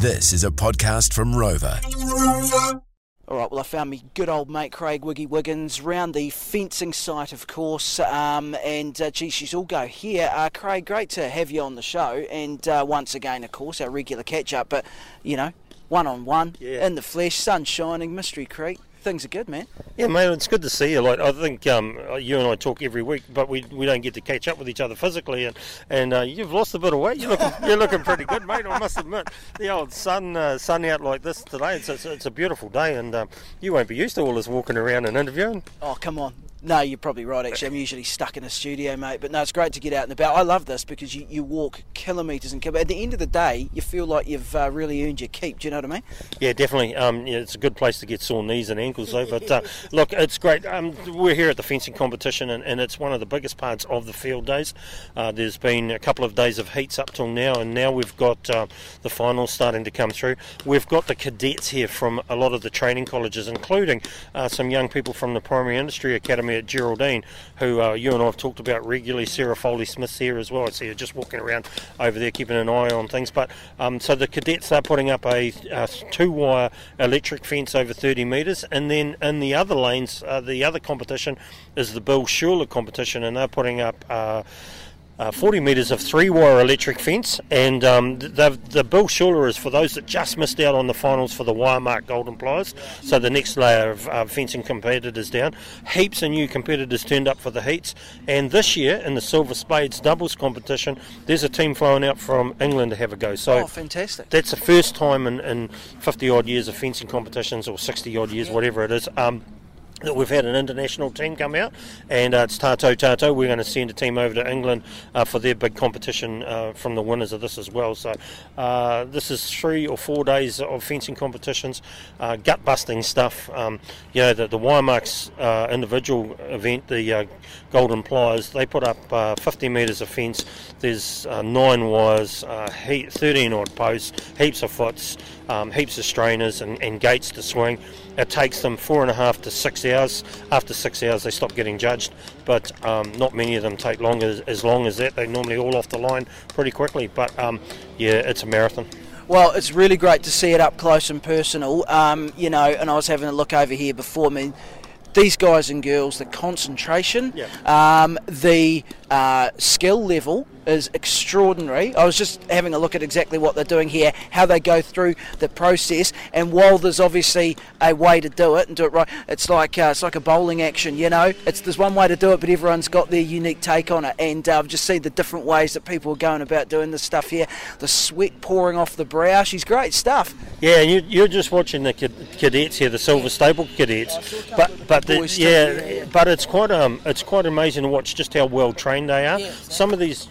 This is a podcast from Rova. All right, well, I found me good old mate Craig Wiggy Wiggins round the fencing site, of course, um, and uh, gee, she's all go here. Uh, Craig, great to have you on the show, and uh, once again, of course, our regular catch up, but you know, one on one, in the flesh, sun shining, Mystery Creek. Things are good, man. Yeah, mate, it's good to see you. Like I think um, you and I talk every week, but we, we don't get to catch up with each other physically. And and uh, you've lost a bit of weight. You're looking you're looking pretty good, mate. I must admit, the old sun uh, sun out like this today. It's it's, it's a beautiful day, and um, you won't be used to all this walking around and interviewing. Oh, come on. No, you're probably right, actually. I'm usually stuck in a studio, mate. But no, it's great to get out and about. I love this because you, you walk kilometres and kilometres. At the end of the day, you feel like you've uh, really earned your keep. Do you know what I mean? Yeah, definitely. Um, yeah, it's a good place to get sore knees and ankles, though. But uh, look, it's great. Um, we're here at the fencing competition, and, and it's one of the biggest parts of the field days. Uh, there's been a couple of days of heats up till now, and now we've got uh, the finals starting to come through. We've got the cadets here from a lot of the training colleges, including uh, some young people from the Primary Industry Academy at Geraldine, who uh, you and I have talked about regularly. Sarah Foley Smith's here as well. I see her just walking around over there, keeping an eye on things. But um, so the cadets are putting up a, uh two-wire electric fence over 30 metres, and then in the other lanes, uh, the other competition is the Bill Schuler competition, and they're putting up. Uh, uh, 40 metres of three wire electric fence, and um, the, the Bill Schuler is for those that just missed out on the finals for the Wiremark golden pliers. So the next layer of uh, fencing competitors down. Heaps of new competitors turned up for the heats, and this year in the Silver Spades doubles competition, there's a team flowing out from England to have a go. So Oh, fantastic. that's the first time in, in 50 odd years of fencing competitions, or 60 odd years, whatever it is. Um, that we've had an international team come out, and uh, it's Tato Tato. We're going to send a team over to England uh, for their big competition uh, from the winners of this as well. So, uh, this is three or four days of fencing competitions, uh, gut busting stuff. Um, you know, the, the Wiremarks uh, individual event, the Golden Pliers, they put up uh, 50 metres of fence. There's nine wires, he- 13 odd posts, heaps of foots, um, heaps of strainers, and, and gates to swing. It takes them four and a half to six hours. After six hours, they stop getting judged, but um, not many of them take long as, as long as that. They're normally all off the line pretty quickly. But um, yeah, it's a marathon. Well, it's really great to see it up close and personal. Um, you know, and I was having a look over here before. I mean, these guys and girls, the concentration, Yeah. um, the uh, skill level is extraordinary. I was just having a look at exactly what they're doing here, how they go through the process, and while there's obviously a way to do it and do it right, it's like uh, it's like a bowling action. You know, it's there's one way to do it, but everyone's got their unique take on it. And uh, I've just seen the different ways that people are going about doing this stuff here. The sweat pouring off the brow. She's great stuff. Yeah, you, you're just watching the cadets here, the Silver Staple cadets, but but the, Boys too, yeah, yeah, yeah. but it's quite um it's quite amazing to watch just how well trained they are. Some of these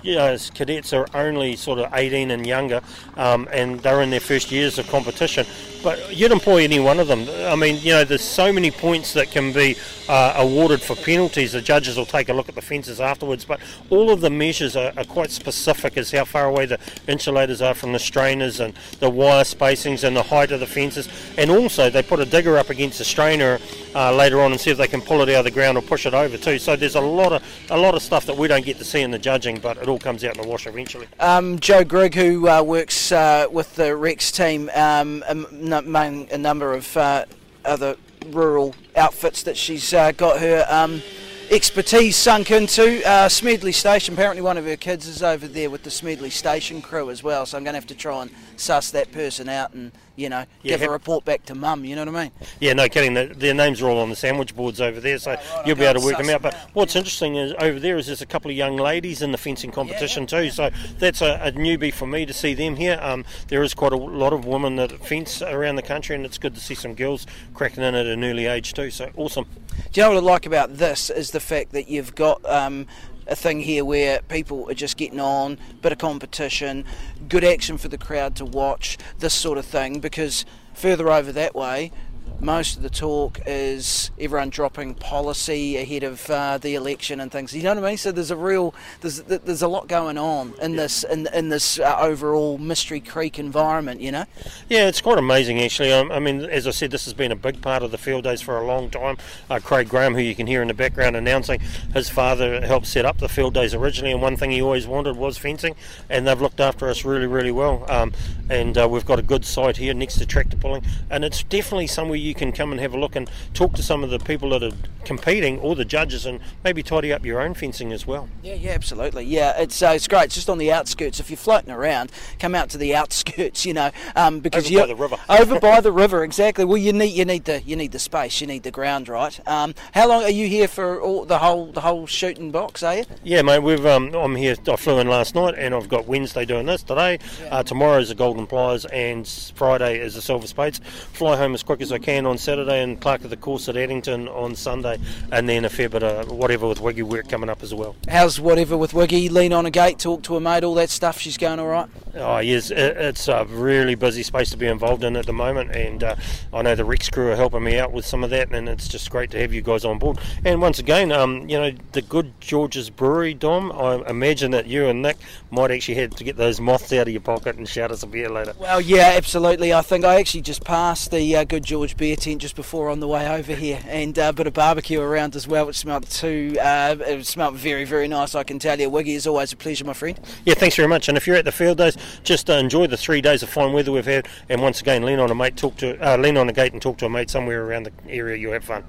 cadets are only sort of 18 and younger, um, and they're in their first years of competition. But you'd employ any one of them. I mean, you know, there's so many points that can be uh, awarded for penalties. The judges will take a look at the fences afterwards, but all of the measures are, are quite specific as how far away the insulators are from the strainers and the wire spacings and the height of the fences. And also, they put a digger up against the strainer uh, later on and see if they can pull it out of the ground or push it over too. So there's a lot of a lot of stuff that we don't get to see in the judging, but it all comes out in the wash eventually. Um, Joe Grigg, who uh, works uh, with the Rex team, um, am- among a number of uh, other rural outfits that she's uh, got her um, expertise sunk into. Uh, Smedley Station, apparently one of her kids is over there with the Smedley Station crew as well, so I'm going to have to try and suss that person out and, you know, Yeah, give a report back to mum, you know what I mean? Yeah, no kidding. The, their names are all on the sandwich boards over there, so you'll be I'll able to work them out. But what's interesting is over there is there's a couple of young ladies in the fencing competition too. So that's a, a newbie for me to see them here. Um, there is quite a lot of women that fence around the country, and it's good to see some girls cracking in at an early age too. So awesome. Do you know what I like about this is the fact that you've got um, a thing here where people are just getting on, bit of competition, good action for the crowd to watch, this sort of thing. Because further over that way, most of the talk is everyone dropping policy ahead of uh, the election and things. You know what I mean? So there's a real there's there's a lot going on in yeah. this in, in this uh, overall Mystery Creek environment. You know? Yeah, it's quite amazing actually. Um, I mean, as I said, this has been a big part of the field days for a long time. Uh, Craig Graham, who you can hear in the background announcing, his father helped set up the field days originally, and one thing he always wanted was fencing, and they've looked after us really really well. Um, and uh, we've got a good site here next to tractor pulling, and it's definitely somewhere you can come and have a look and talk to some of the people that are competing or the judges, and maybe tidy up your own fencing as well. Yeah, yeah, absolutely. Yeah, it's uh, it's great. It's just on the outskirts. If you're floating around, come out to the outskirts. You know, um, because over you by the river. over by the river, exactly. Well, you need you need the you need the space, you need the ground, right? Um, how long are you here for? All, the whole the whole shooting box, are you? Yeah, mate. We've um, I'm here. I flew in last night, and I've got Wednesday doing this today. Yeah. Uh, tomorrow is the Golden Pliers, and Friday is the Silver Spades. Fly home as quick as I can on Saturday, and Clerk of the course at Addington on Sunday, and then a fair bit of whatever with Wiggy work coming up as well. How's whatever with Wiggy? Lean on a gate, talk to a mate, all that stuff. She's going all right. Oh yes, it's a really busy space to be involved in at the moment, and uh, I know the Rex crew are helping me out with some of that, and it's just great to have you guys on board. And once again, um, you know, the Good George's Brewery, Dom. I imagine that you and Nick might actually have to get those moths out of your pocket and shout us a beer later. Well, yeah, absolutely. I think I actually just passed the uh, Good George beer tent just before on the way over here, and uh, a bit of barbecue around as well, which smelled too. Uh, it smelled very, very nice. I can tell you, Wiggy is always a pleasure, my friend. Yeah, thanks very much. And if you're at the field days, just uh, enjoy the three days of fine weather we've had, and once again, lean on a mate, talk to, uh, lean on a gate, and talk to a mate somewhere around the area. You'll have fun.